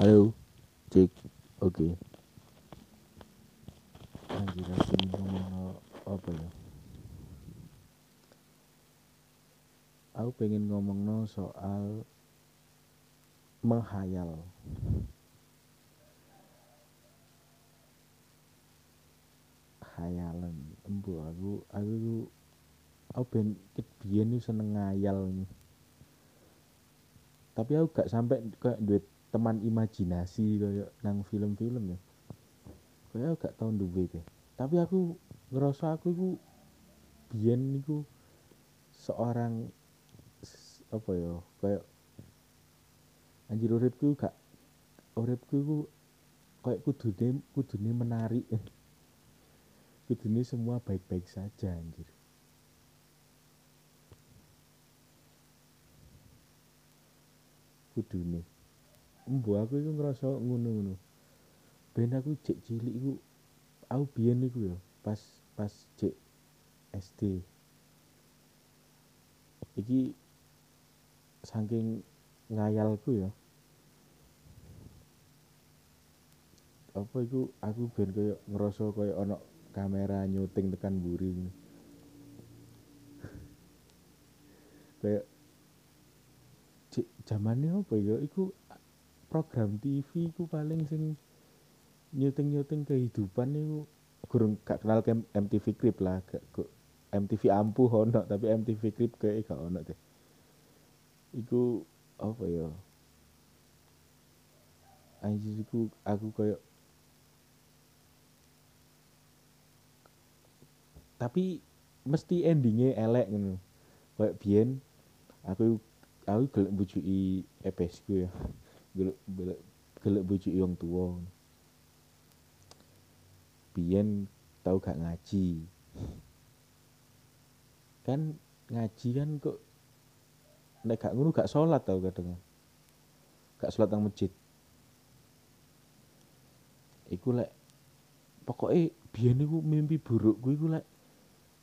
Halo, cek, oke. Anjir, aku ngomong apa ya? Aku pengen ngomong no soal menghayal. Hayalan, embu aku, aku, aku ben biyen seneng ngayal. Tapi aku gak sampai kayak duit teman imajinasi kayak nang film-film ya. Kayak gak tau duwe deh. Tapi aku ngerasa aku itu biyen niku seorang apa ya kayak anjir uripku gak uripku iku kayak kudune kudune menarik. Kudune semua baik-baik saja anjir. Kudune Embo aku iku ngerasa ngono-ngono. Ben aku cek cilik iku aku biyen iku ya pas pas cek SD. Iki saking ngayalku ya. Apa iku aku ben koyo ngerasa koyo ana kamera nyuting tekan mburi. kayak zamane apa ya iku program TV ku paling sing nyuting-nyuting kehidupan niku gurung gak kenal ke MTV Crib lah gak MTV ampuh ono tapi MTV Crib kayak gak ono deh. Iku apa ya? Anjir iku aku kayak tapi mesti endingnya elek ngono. Kayak biyen aku aku gelek bujuki EPS ku ya gelek gelek bojo wong tuwa. Biyen tau gak ngaji? Kan ngaji kan kok nek gak ngono gak sholat tau kadang. Gak sholat nang masjid. Iku lek pokoknya biyen iku mimpi burukku iku lek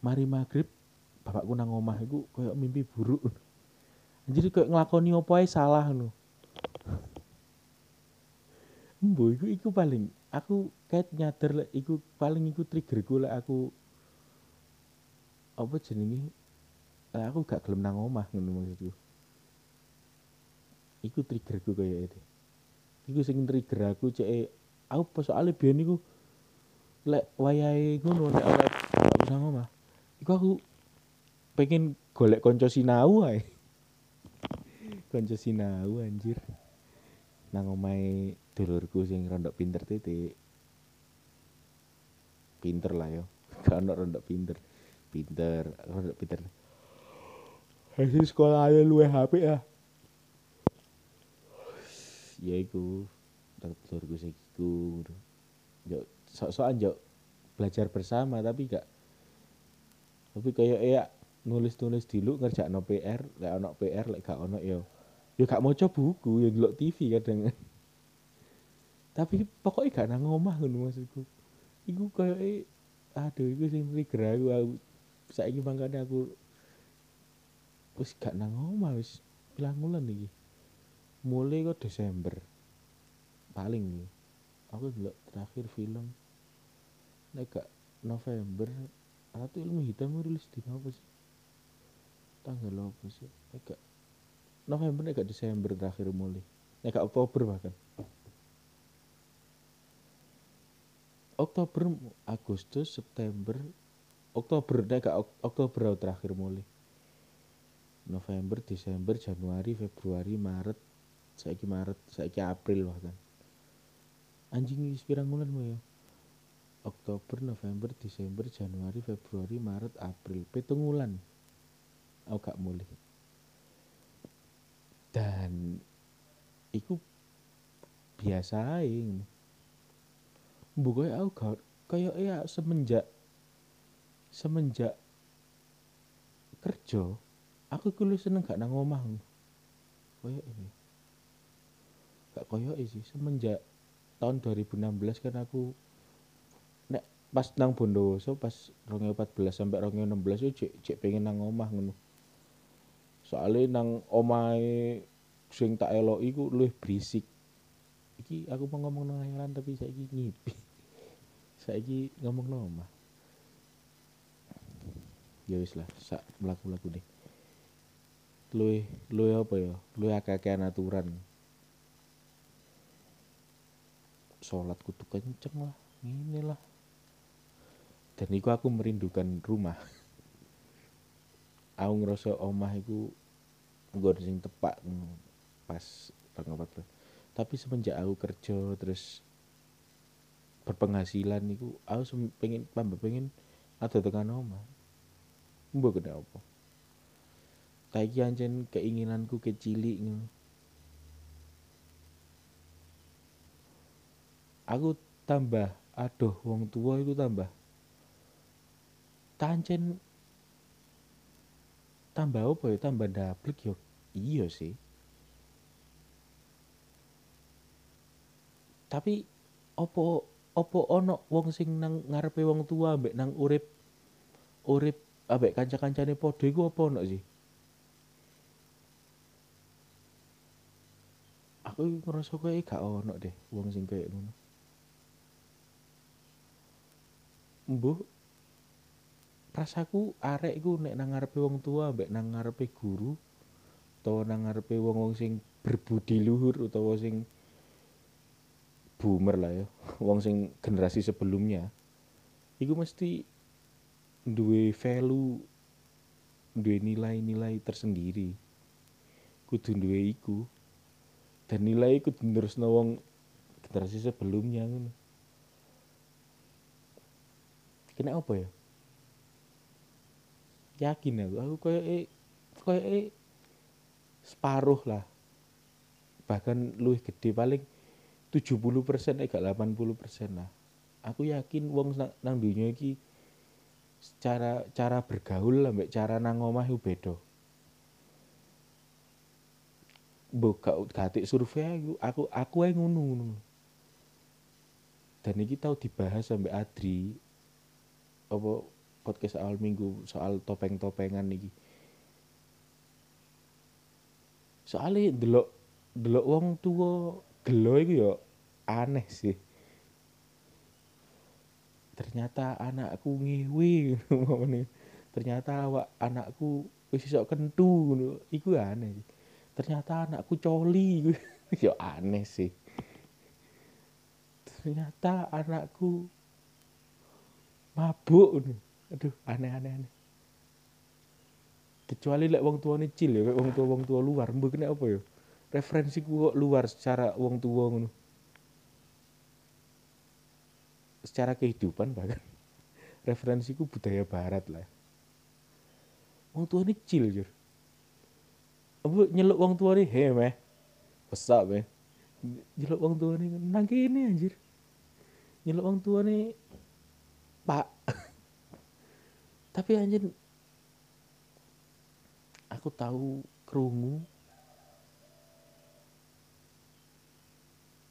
mari maghrib bapakku nang omah iku koyo mimpi buruk. Jadi kayak ngelakoni apa ae salah ngono Embo iku iku paling aku kayak nyadar lek iku paling iku triggerku lek aku apa jenenge aku gak gelem nang omah ngono maksudku. Iku triggerku kaya itu. Iku sing trigger aku cek aku pas soalnya biyen lek wayahe ngono lek ora nang omah. Iku aku pengen golek konco sinau ae. konco sinau anjir. Nang omahe dulurku sing rondok pinter titik. Pinter lah yo. Gak ono rondok pinter. Pinter rondok pinter. Hasil sekolah aja lu HP ya. Ya iku dulurku sing iku yo sok-sokan yo belajar bersama tapi gak. Tapi kayak ya nulis-nulis dulu ngerjakno PR lek ono PR lek gak ono yo. Yo gak maca buku yo delok TV kadang tapi pokoknya gak nang omah ngono maksudku. Iku kayak aduh iku sing trigger aku, aku saiki mangkane aku wis gak nang omah wis bilang bulan iki. Mulai kok Desember. Paling nih aku delok terakhir film. Nek gak November Ratu Ilmu Hitam rilis di apa sih? Tanggal apa sih? Nek gak November nek gak Desember terakhir mulai. Nek gak Oktober bahkan Oktober Agustus September Oktober deh gak Oktober terakhir mulai November Desember Januari Februari Maret saiki Maret saiki April bahkan. Anjing wis pirang bulan ya? Oktober November Desember Januari Februari Maret April pitung bulan aku gak mulai dan iku biasa aja bukan aku gak kayak ya semenjak semenjak kerja aku kulo seneng gak nang omah koyo ini. Gak koyo sih semenjak tahun 2016 kan aku nek pas nang Bondowoso pas 2014 sampai 2016 yo cek cek pengen nang omah ngono. Soalnya nang omahe sing tak eloki ku luwih berisik. Iki aku mau ngomong nang tapi saiki ngipi saiki ngomong no omah ya wis lah sak mlaku-mlaku deh. Luwe luwe apa ya? Luwe akeh aturan. Sholat kudu kenceng lah ini lah. Dan iku aku merindukan rumah. Aku ngerasa omah iku nggon sing tepak pas pengapat tapi semenjak aku kerja terus berpenghasilan niku aku pengen tambah pengen ada tekan omah. Mbok kena apa? Kayak anjen keinginanku kecilik ngono aku tambah aduh wong tua itu tambah. Tancen tambah apa ya? Tambah daplek yo iya sih. Tapi opo opo ono wong sing nang ngarepe wong tua ambek nang urip urip ambek kanca-kancane padha iku apa ono sih? Aku ngerasa kayak gak ono deh wong sing kayak ngono. Mbuh rasaku arek iku nek nang ngarepe wong tua ambek nang ngarepe guru utawa nang ngarepe wong-wong sing berbudi luhur utawa sing boomer lah ya. Wong sing generasi sebelumnya iku mesti duwe value duwe nilai-nilai tersendiri. Kudu duwe iku. Dan nilai iku terus wong generasi sebelumnya ngono. Kena apa ya? Yakin aku. Aku kayak eh kayak eh separuh lah. Bahkan luwih gede paling 70 persen eh gak 80 persen lah. Aku yakin wong nang, nang dunia iki cara cara bergaul lah mbak. Cara nang omah itu beda. Buka gatik survei aku aku aku yang ngono dan ini tahu dibahas sampai Adri apa podcast awal minggu soal topeng-topengan nih soalnya delok delok wong tua gelo iku ya aneh sih. Ternyata anakku ngiwi ternyata awak anakku wis iso kentu iku aneh sih. Ternyata anakku coli ya aneh sih. Ternyata anakku mabuk aduh aneh aneh aneh. Kecuali lek wong tua cil ya wong tua wong tua luar mbok apa ya referensi kok luar secara wong tua ngono. Secara kehidupan bahkan. Referensiku budaya barat lah. Wong tua ini cil jur. Apa nyeluk wong tua nih he meh. Besar meh. Nyeluk wong tua nih nang ini anjir. Nyeluk wong tua nih pak. Tapi anjir aku tahu kerungu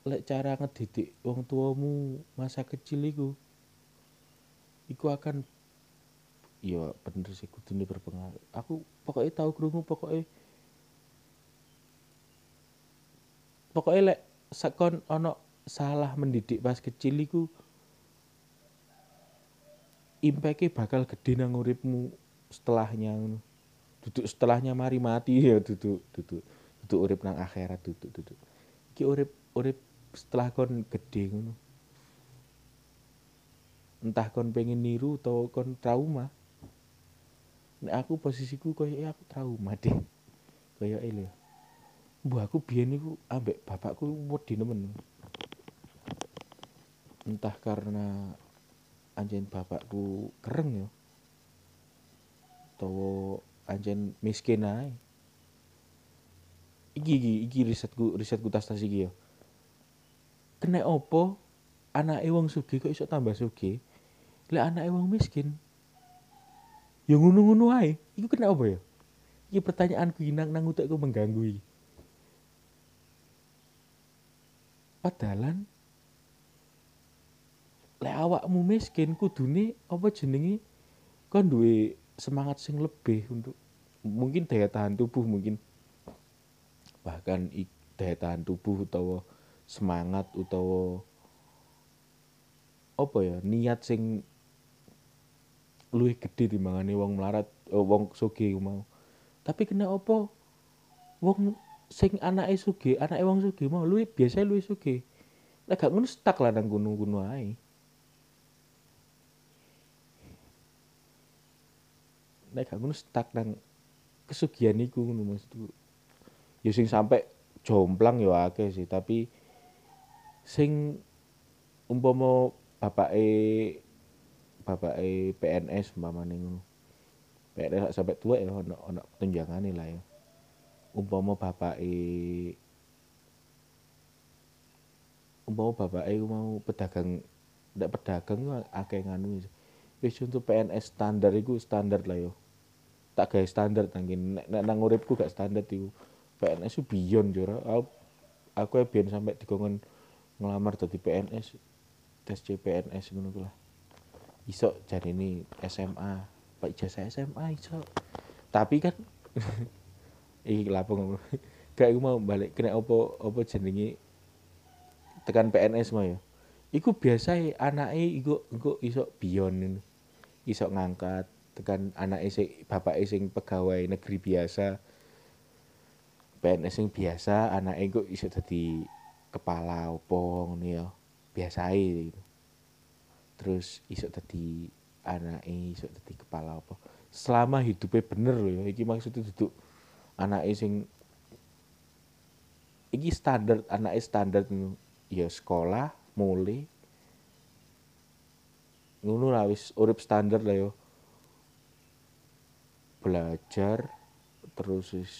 lek cara ngedidik wong tuamu masa kecil iku iku akan iya bener sih kudune berpengaruh. Aku pokoknya tahu kerungu pokoknya pokoknya lek sekon ono salah mendidik pas kecil iku bakal gede nang uripmu setelahnya duduk setelahnya mari mati ya duduk duduk duduk urip nang akhirat duduk duduk. Iki urip urip setelah kon gede ngono entah kon pengen niru atau kon trauma nek aku posisiku koyo aku trauma deh koyo ele Bu aku biyen niku ambek bapakku wedi nemen. Entah karena anjen bapakku kereng ya. Atau anjen miskin ae. Iki iki iki risetku risetku tas tas iki ya kena opo anak wong sugih kok iso tambah sugih? Lek anak wong miskin. Ya ngono-ngono ae. Iku kena apa ya? Iki pertanyaanku nang nang utekku mengganggu iki padahalan lek awakmu miskin kudune apa jenenge kon duwe semangat sing lebih untuk mungkin daya tahan tubuh mungkin. Bahkan daya tahan tubuh utawa semangat utawa apa ya niat sing luwih gede timbangane wong melarat oh, wong sugih mau. Tapi kena apa? Wong sing anake sugih anake wong sugih mau luwih biasa luwih sugih. Lek gak ngono stuck lah nang gunung-gunung ae. Nek gak stuck nang kesugihan iku ngono maksudku. Ya sing sampai jomplang ya akeh sih tapi sing umpama bapake bapake PNS umpamane ngono. PNS sampai tua ya ono ono tunjangane lah ya. Umpama bapake umpama bapake mau pedagang ndak pedagang akeh nganu wis. Untuk PNS standar iku standar lah yo tak gawe standar nang nek nang uripku gak standar iku. PNS itu beyond jora aku, aku ya biyen sampai dikongkon ngelamar jadi PNS tes CPNS ngono lah. Iso jadi ini SMA pak ijazah SMA iso. Tapi kan iki ngomong gak aku mau balik kena opo opo jenenge tekan PNS mah ya? Iku biasa anake iku engko iso beyond iso ngangkat tekan anak sing bapak sing pegawai negeri biasa. PNS sing biasa anak kok iso dadi kepala opo ngono ya biasa gitu. terus iso dadi anak iso dadi kepala opo. Selama hidupnya bener loh ya iki maksudnya duduk anak sing iki standar anak standar ya sekolah mulai ngono lah wis urip standar lah yo. Belajar terus wis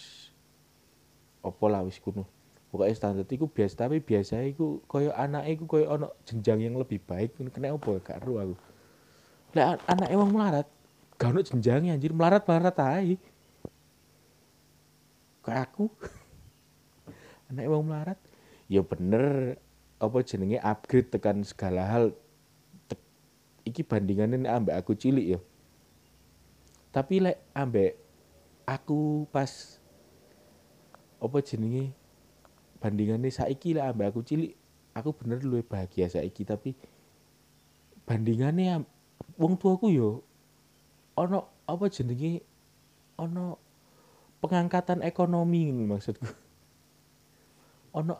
opo lah wis kuno pokoknya standar itu biasa tapi biasa itu koyo anak itu koyo ono jenjang yang lebih baik. Kena opo gak ru aku. Lah anak emang melarat gak ono jenjangnya anjir. Melarat melarat aja kayak aku. Anak emang melarat ya bener. Apa jenenge upgrade tekan segala hal. Tek, iki bandingannya ambek aku cilik ya. Tapi lek ambek aku pas apa jenenge bandingannya saiki lah ambek aku cilik aku bener luwih bahagia saiki tapi bandingannya wong tuaku yo ono apa jenenge ono pengangkatan ekonomi maksudku. Ono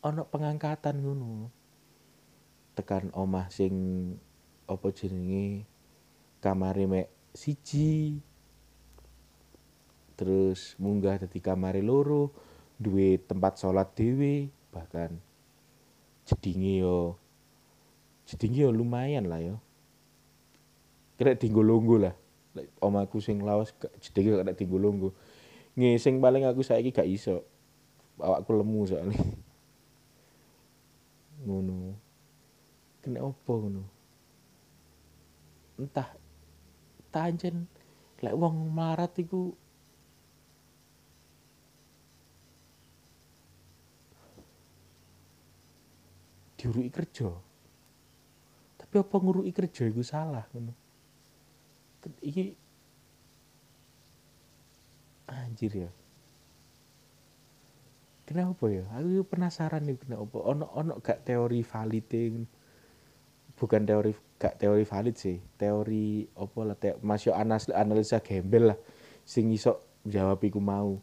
ono pengangkatan ngono. Tekan omah sing apa jenenge kamare mek siji terus munggah dadi kamare loro duwe tempat sholat dhewe bahkan jedinge yo jedinge yo lumayan lah yo. Kira tinggo longgo lah. Omaku sing lawas jedinge kena tinggo longgo. Ngising paling aku saiki gak iso. Awakku lemu soalnya. Ngono. Kena opo ngono? Entah tanjen lek wong marat iku diuruki kerja. Tapi apa nguruki kerja iku salah ngono. Iki anjir ya. Kenapa ya? Aku penasaran nih kenapa ono ono gak teori valid bukan teori gak teori valid sih. Teori apa lah te, masih analisa gembel lah. Sing iso jawab iku mau.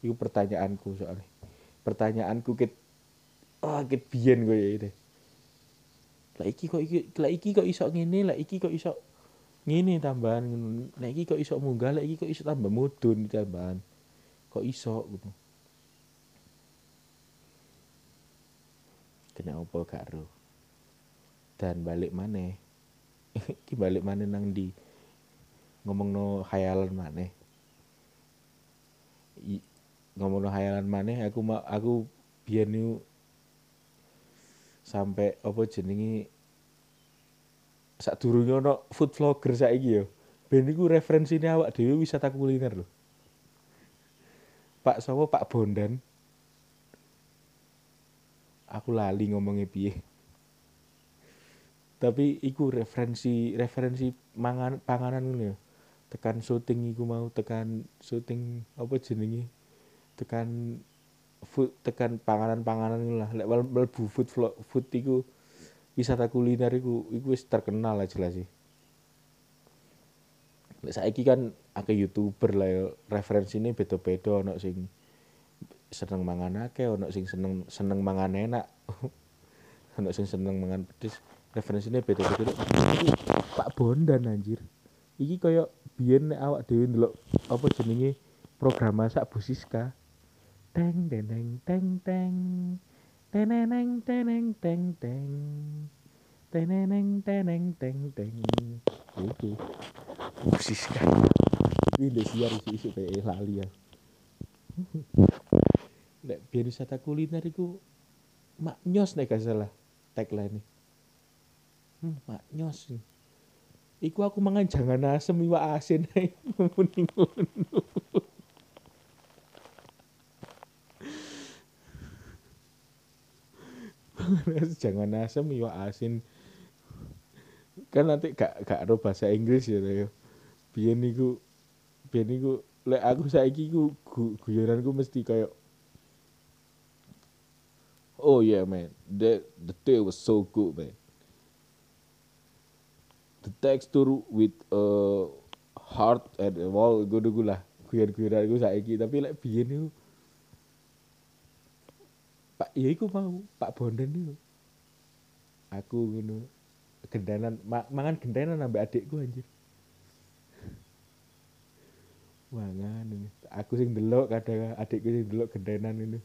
Iku pertanyaanku soalnya. Pertanyaanku ket ket biyen gue ya ini. Lah iki kok iki lah iki kok iso ngene lah iki kok iso ngene tambahan lah iki kok iso munggah lah iki kok iso tambah mudun tambahan. Kok iso gitu kena opo karo dan balik mana ki balik mana nang di ngomong no khayalan mana ngomong no khayalan mana aku mau aku biar nih sampai apa jenengi saat durungnya no food vlogger saiki yo ben iku referensine awak dhewe wisata kuliner lho. Pak sapa? Pak Bondan. Aku lali ngomongnya piye. Tapi iku referensi referensi mangan panganan ngono ya. Tekan syuting iku mau tekan syuting apa jenenge tekan food tekan panganan-panganan lah. Lek mlebu food food iku wisata kuliner iku iku wis terkenal lah jelas sih. Lek saiki kan akeh youtuber lah ya referensine beda-beda ono sing seneng mangan akeh ono sing seneng seneng mangan enak. Ono sing seneng mangan pedes referensine beda-beda. Pak Bondan anjir. Iki koyo biyen awak dhewe ndelok apa jenenge program masak Bu Siska teng deneng teng teng teneneng teneng teng teng. Teneneng teneng teng teng. Itu. Bu Siska ini udah siar isi-isi kayak lali ya. Nek biar wisata kuliner iku maknyos nek gak salah tagline hmm, maknyos Iku aku mangan jangan asem iwak asin. Muni ngono. jangan asem iwak asin. Kan nanti gak gak ro bahasa Inggris ya yo. Biyen niku biyen niku lek aku saiki ku gu, guyonanku mesti kayak Oh yeah man, that the day was so good man. The texture with uh, heart and wall gue gue lah guyon-guyonan gue saiki tapi lek biyen niku Pak ya iku mau Pak Bondan niku. Aku ngono gendanan ma mangan gendanan ambek adikku anjir. Mangan ini. Aku sing delok kadang adikku sing delok gendanan ini.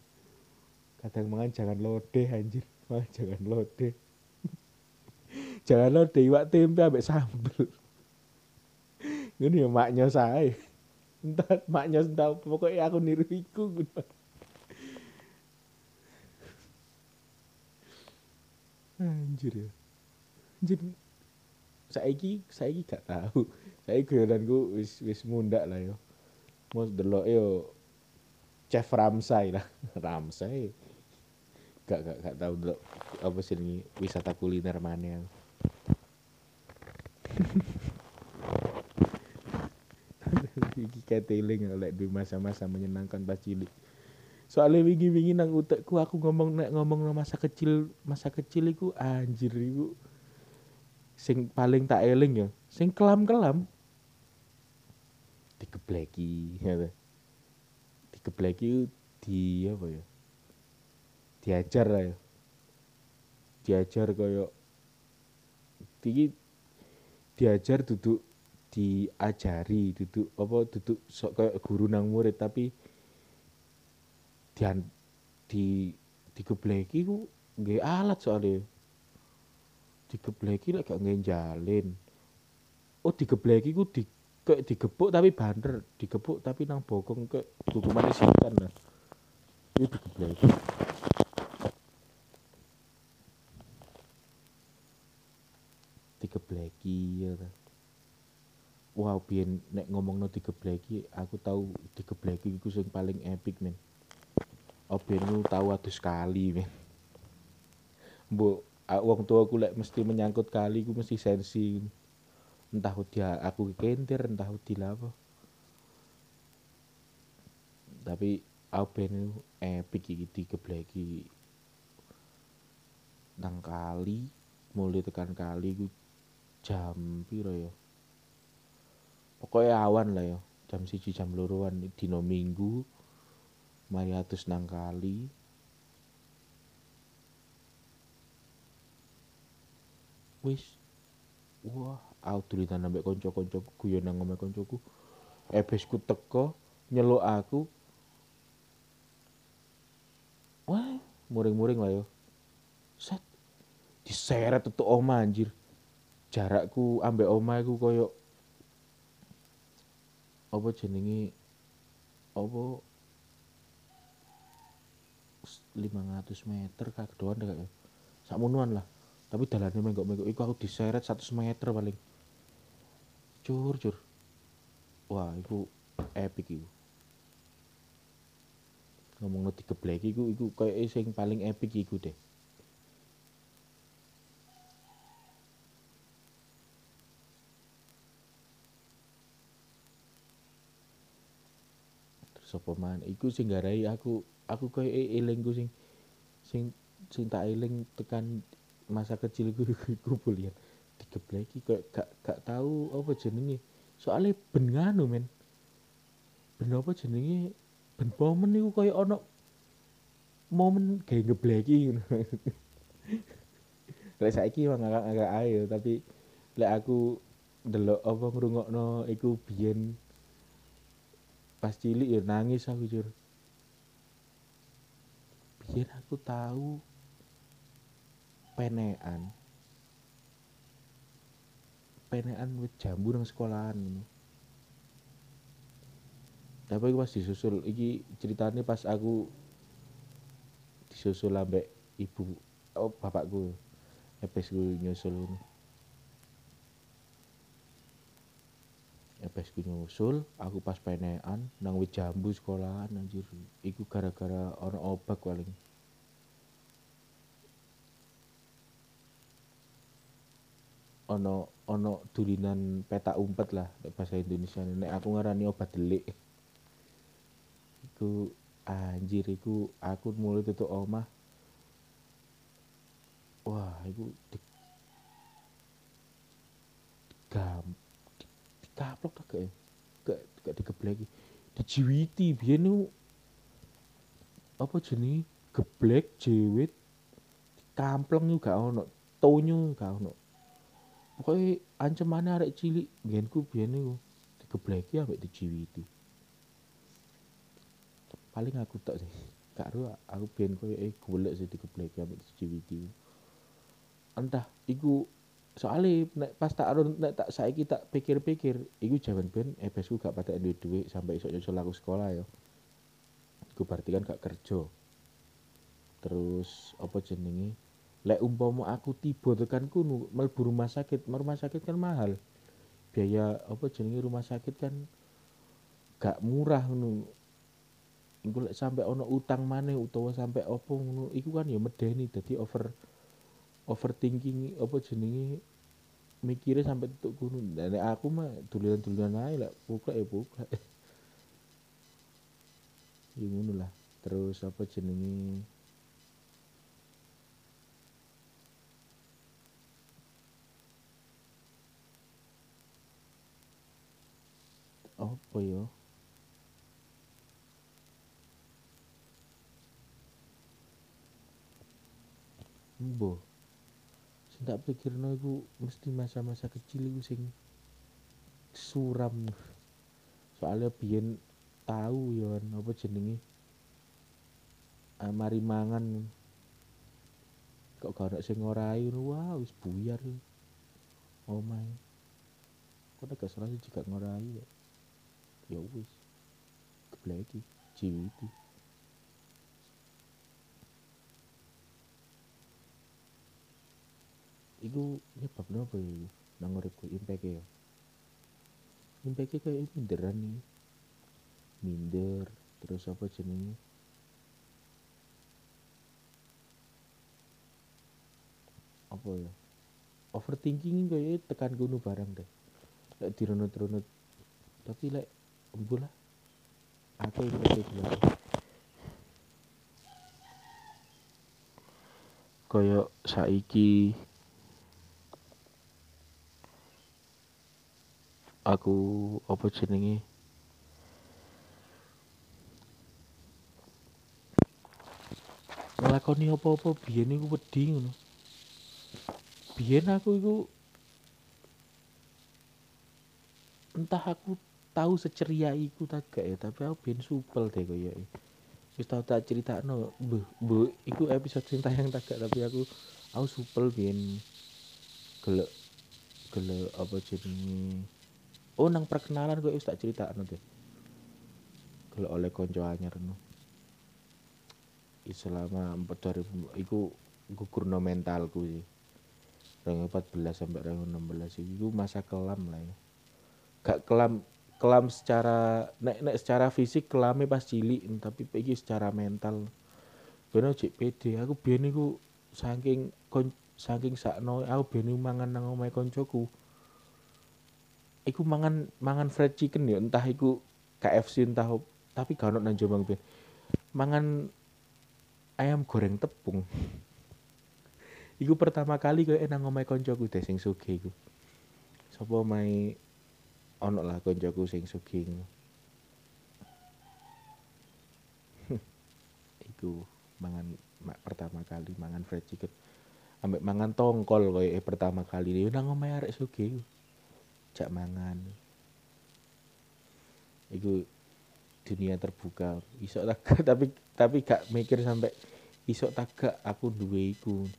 Kadang mangan jangan lodeh anjir. Mangan jangan lodeh. jangan lodeh iwak tempe ambek sambel. Ngono ya maknya saya. Entah maknya entah pokoknya aku niru iku ngono. Anjir ya. Anjir. Saiki saiki gak tahu. Saiki guyonanku wis wis mundak lah yo. Mau delok yo Chef Ramsay lah. Ramsay. Gak gak gak tahu delok apa sih ini wisata kuliner mana. Iki keteling lek di masa-masa menyenangkan pas cilik. Soalnya wingi-wingi nang utekku aku ngomong nek ngomong masa kecil, masa kecil iku anjir iku sing paling tak eling ya, sing kelam-kelam digebleki ya. Digebleki di apa ya? Diajar lah ya. Diajar koyo iki diajar duduk diajari duduk apa duduk sok kayak guru nang murid tapi dian di digebleki ku nggih alat soalnya digebleki lek gak nggih jalin oh digebleki ku di kayak digebuk tapi banter digebuk tapi nang bokong kayak hukuman sikan lah itu digebleki digebleki ya. Wow, biyen nek ngomongno digebleki, aku tahu digebleki iku sing paling epic, men. Biyen ku tahu adus kali, men. Mbok a- wong tuaku lek mesti menyangkut kali ku mesti sensi. Entah dia aku kentir, entah di apa. Tapi aku ku epic iki digebleki nang kali mulai tekan kali ku jam piro ya pokoknya awan lah ya jam siji jam loroan dino minggu mari atus nang kali wis. Wah aku tulisan ambek kanca-kancaku guyon nang omahe kancaku ebesku teko nyeluk aku. Wah muring-muring lah yo. Set. Diseret tutuk oma anjir. Jarakku ambek oma iku koyo apa jenenge? Apa 500 meter kagedoan deh kayak sakmonoan lah. Tapi dalannya menggok-menggok. Iku aku diseret 100 meter paling. Cur cur wah iku epic iku. Ngomong no digebleki iku iku kayak sing paling epic iku deh sapa man iku sing garai aku aku koyo elingku sing sing sing tak eling tekan masa kecilku iku bulian digebleki koyo gak gak tahu apa jenenge. Soalnya ben nganu men. Ben apa jenenge? Ben momen iku koyo ono momen kayak ngebleki ngono lek saiki emang agak agak ayo tapi lek aku delok apa ngrungokno iku biyen pas cilik ya nangis aku jur. Biyen aku tahu penean. Penean wit jambu nang sekolahan ngono tapi pas disusul iki ceritanya pas aku disusul ambek ibu oh bapakku epes gue nyusul ngono gue nyusul aku pas penean nang wit jambu sekolahan anjir. Iku gara-gara ono obak paling. Ono ono dulinan peta umpet lah bahasa Indonesia nek aku ngarani obat delik. Iku anjir iku aku mulai tutup omah. Wah iku di dikaplok tak gak gak gak digebleki dijiwiti biyen apa jenenge? Geblek jewit kampleng juga ono tonyo gak ono. Pokoknya ancamane arek cilik biyenku biyen niku digebleki ambek dijiwiti. Paling aku tok sih gak aku biyen koyo eh golek sih digebleki ambek dijiwiti. Entah iku soalnya nek pas tak arun nek tak saiki tak pikir-pikir iku jaman ben ebesku gak patek duwe duit sampai iso nyusul aku sekolah ya. Iku berarti kan gak kerja. Terus apa jenenge lek umpama aku tiba tekan kuno mlebu rumah sakit rumah sakit kan mahal. Biaya apa jenenge rumah sakit kan gak murah ngono. Iku lek sampai ono utang maneh utawa sampai opo ngono iku kan ya medeni dadi over overthinking apa jenenge mikirnya sampai tutup kuno. Dan aku mah tulisan-tulisan aja lah buka ya buka ya lah. Terus apa jenenge? Apa ya? Mbo. Sing tak pikirno iku mesti masa-masa kecil iku sing suram. Soalnya biyen tahu ya apa jenenge. Ah, mari mangan kok gak ono sing ngono wah wis buyar. Omae. Kok gak salah sih juga ngorai ya. Ya wis. Gebleki, jiwiti. Iku nyebabnya apa ya nang uripku impake ya impake kayak minderan nih. Minder terus apa jenenge? Apa ya? Overthinking kayak tekan gunung barang deh. Lek dirunut-runut. Tapi lek embu lah. Aku ini kayak gila kaya saiki aku apa jenenge nglakoni apa-apa biyen iku wedi ngono. Biyen aku iku entah aku tahu seceria iku tak gak ya tapi aku biyen supel deh koyo wis tau tak critakno mbah mbah iku episode sing tayang tak gak tapi aku aku supel biyen gelek gelek apa jenenge oh nang perkenalan gue tak critakno deh gelek oleh konco anyar no selama 4000 iku gugurno mentalku sih. 2014 sampai 2016 itu masa kelam lah ya. Gak kelam kelam secara nek nek secara fisik kelame pas cilik tapi iki secara mental. Bener cek pede aku biyen iku saking kon saking sakno aku biyen mangan nang omahe koncoku iku mangan mangan fried chicken ya entah iku KFC entah tapi gak ono nang Jombang biyen mangan ayam goreng tepung. Iku pertama kali koyo nang omahe koncoku deh sing sugih iku. Sapa mai ono lah koncoku sing sugih iku. Mangan ma, pertama kali mangan fried chicken. Ambek mangan tongkol eh, pertama kali. Nang omahe arek sugih jak mangan iku dunia terbuka. Iso tak tapi tapi gak mikir sampai iso tak gak aku duwe iku.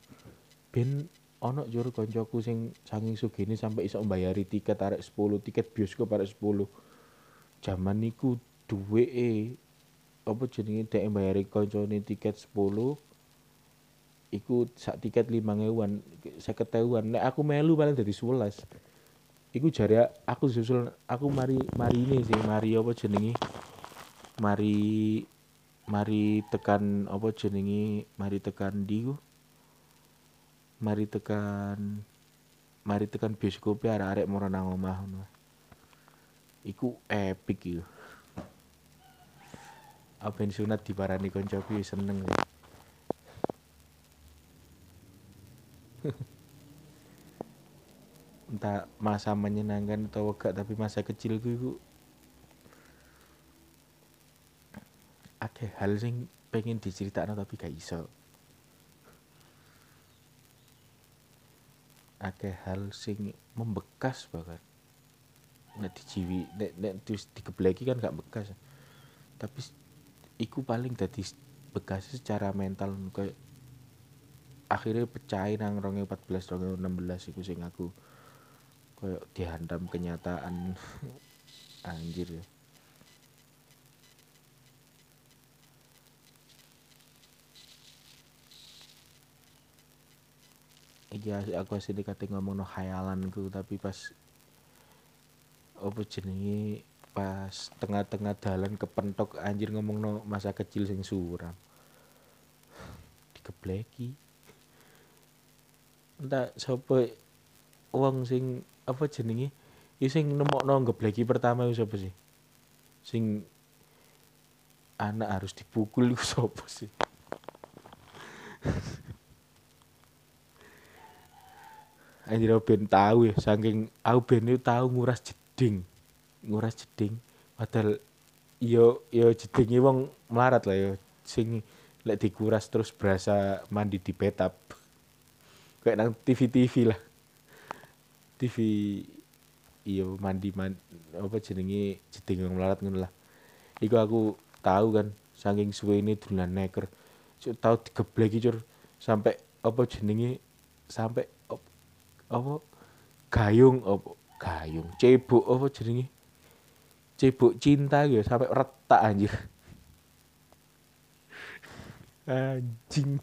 Ben ono jur koncoku sing saking sugih sampai iso mbayari tiket arek 10 tiket bioskop arek 10 jaman niku duwe e apa jenenge dek mbayari koncone tiket 10 iku sak tiket 5000-an 50000-an nek aku melu paling dadi 11 iku jare aku susul aku mari mari ini sih mari apa jenenge mari mari tekan apa jenenge mari tekan di mari tekan mari tekan bioskop arek-arek moro nang omah iku epic iku. Aben sunat diparani koncoku seneng. ya. entah masa menyenangkan atau enggak tapi masa kecilku itu ada hal sing pengen diceritakan tapi gak iso. Ada hal sing membekas bahkan nek dijiwi nek nek terus digebleki kan gak bekas. Tapi iku paling dadi bekas secara mental. Kayak akhirnya pecah nang 2014 2016 iku sing aku kayak dihantam kenyataan. Anjir ya. Iya aku asli kate ngomong no khayalanku tapi pas apa jenenge pas tengah-tengah dalan kepentok anjir ngomong no masa kecil sing suram. Dikebleki entah sapa wong sing apa jenenge ya sing nemokno ngebleki pertama iku sapa sih? Sing anak harus dipukul iku sapa sih? Anjir aku ben tahu ya saking aku ben itu tahu nguras jeding. Nguras jeding padahal yo yo jedinge wong melarat lah yo. Sing lek dikuras terus berasa mandi di betap kayak nang TV-TV lah TV iya mandi man apa jenenge jeding melarat ngono lah. Iku aku tahu kan saking suwe ini dolan neker. Cuk tau digebleki cur. Sampai apa jenenge sampai apa gayung apa gayung cebok apa jenenge? Cebok cinta gitu sampai retak anjir. Anjing.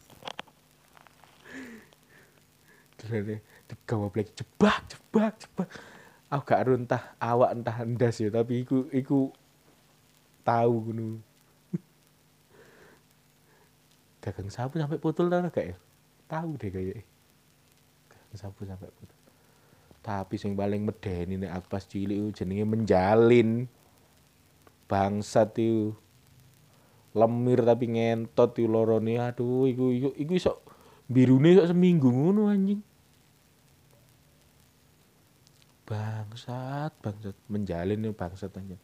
Terus digawa blek jebak jebak jebak. Aku gak entah awak entah endas ya tapi iku iku tahu ngono. Gagang sapu sampai putul tau gak ya? Tahu deh kayaknya sapu sampai putus tapi sing paling medeni nek aku pas cilik jenenge menjalin. Bangsat itu lemir tapi ngentot itu lorone. Aduh iku iku iku iso birune iso seminggu ngono anjing bangsat bangsat. Menjalin itu bangsat anjing.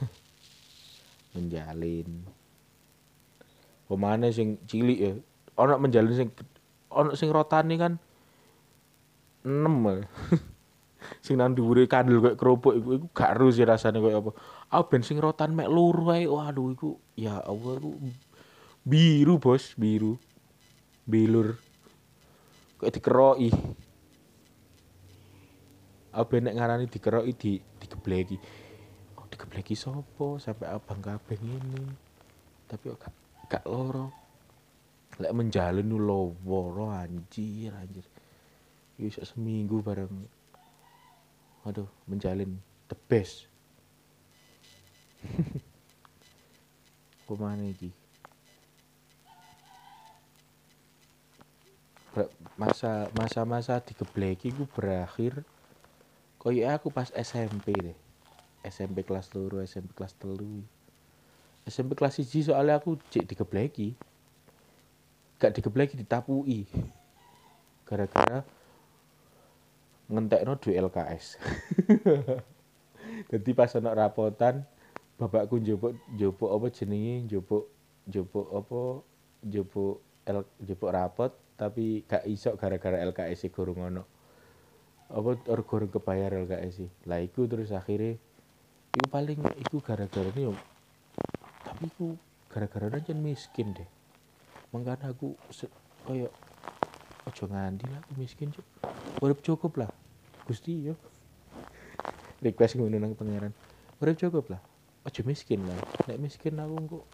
Menjalin. Pemane sing cilik ya. Ono menjalin sing ono sing rotane kan enam sing nang dhuwure kandel koyo kerupuk iku iku gak ero sih rasane apa. Ah ben sing rotan mek loro ae. Waduh iku ya Allah iku biru bos biru. Bilur. Kok dikeroki apa nek ngarani dikeroki di digebleki. Oh digebleki sopo sampai abang kabeh ini tapi kok gak gak loro lek menjalin lu loro anjir anjir. Bisa seminggu bareng. Waduh menjalin the best. Ke mana iki? Masa masa masa digebleki ku berakhir koyo aku pas SMP deh. SMP kelas loro SMP kelas telu. SMP kelas 1 soalnya aku cek digebleki. Gak digebleki ditapui. Gara-gara ngentekno duit LKS jadi pas ana rapotan bapakku njupuk njupuk apa jenenge? Njupuk njupuk apa? Njupuk L, njupuk rapot tapi gak iso gara-gara LKS e gurung ono apa or gurung kebayar LKS e lah iku terus akhirnya iku paling iku gara-gara ini tapi iku gara-gara aja miskin deh. Makanya aku koyo ojo nganti lah aku miskin cuk. Urip cukup lah. Gusti yo. Request ngono nang pangeran. Urip cukup lah. Ojo miskin lah. Nek miskin aku kok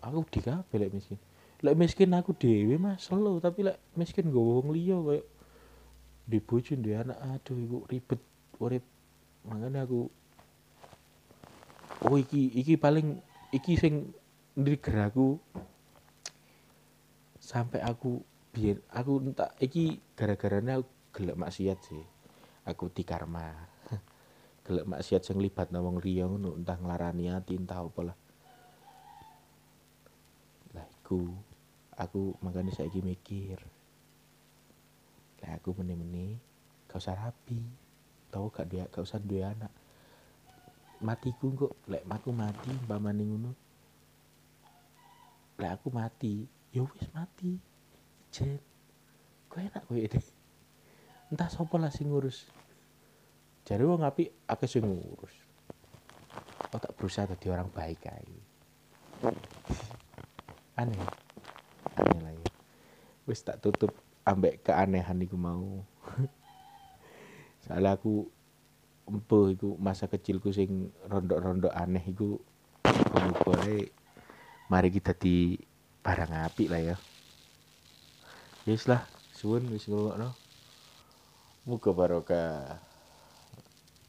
aku dikabe lek miskin. Lek miskin aku dewi mas selo. Tapi lek miskin gue wong liya koyo di bojo di anak aduh iku ribet urip. Makanya aku oh iki iki paling iki sing trigger aku sampai aku biar aku entah iki gara-garanya aku maksiat sih aku di karma gelek maksiat sing libat wong liya ngono entah nglarani ati entah apa lah. Lah aku makanya mikir aku meni-meni gak usah rapi. Tau gak dia gak usah dua anak. Matiku kok lek aku mati umpamane ngono. Lek aku mati ya wis mati. Jen kok enak kowe ini? Entah sapa lah sing ngurus. Jadi wong api aku sing ngurus. Aku tak berusaha jadi orang baik aja aneh. Aneh lah ya. Wis tak tutup ambek keanehan iku mau soalnya aku empuh iku masa kecilku sing rondok-rondok aneh iku muga mari kita di barang api lah ya Yes lah, suwun wis ngrungokno. Muga barokah.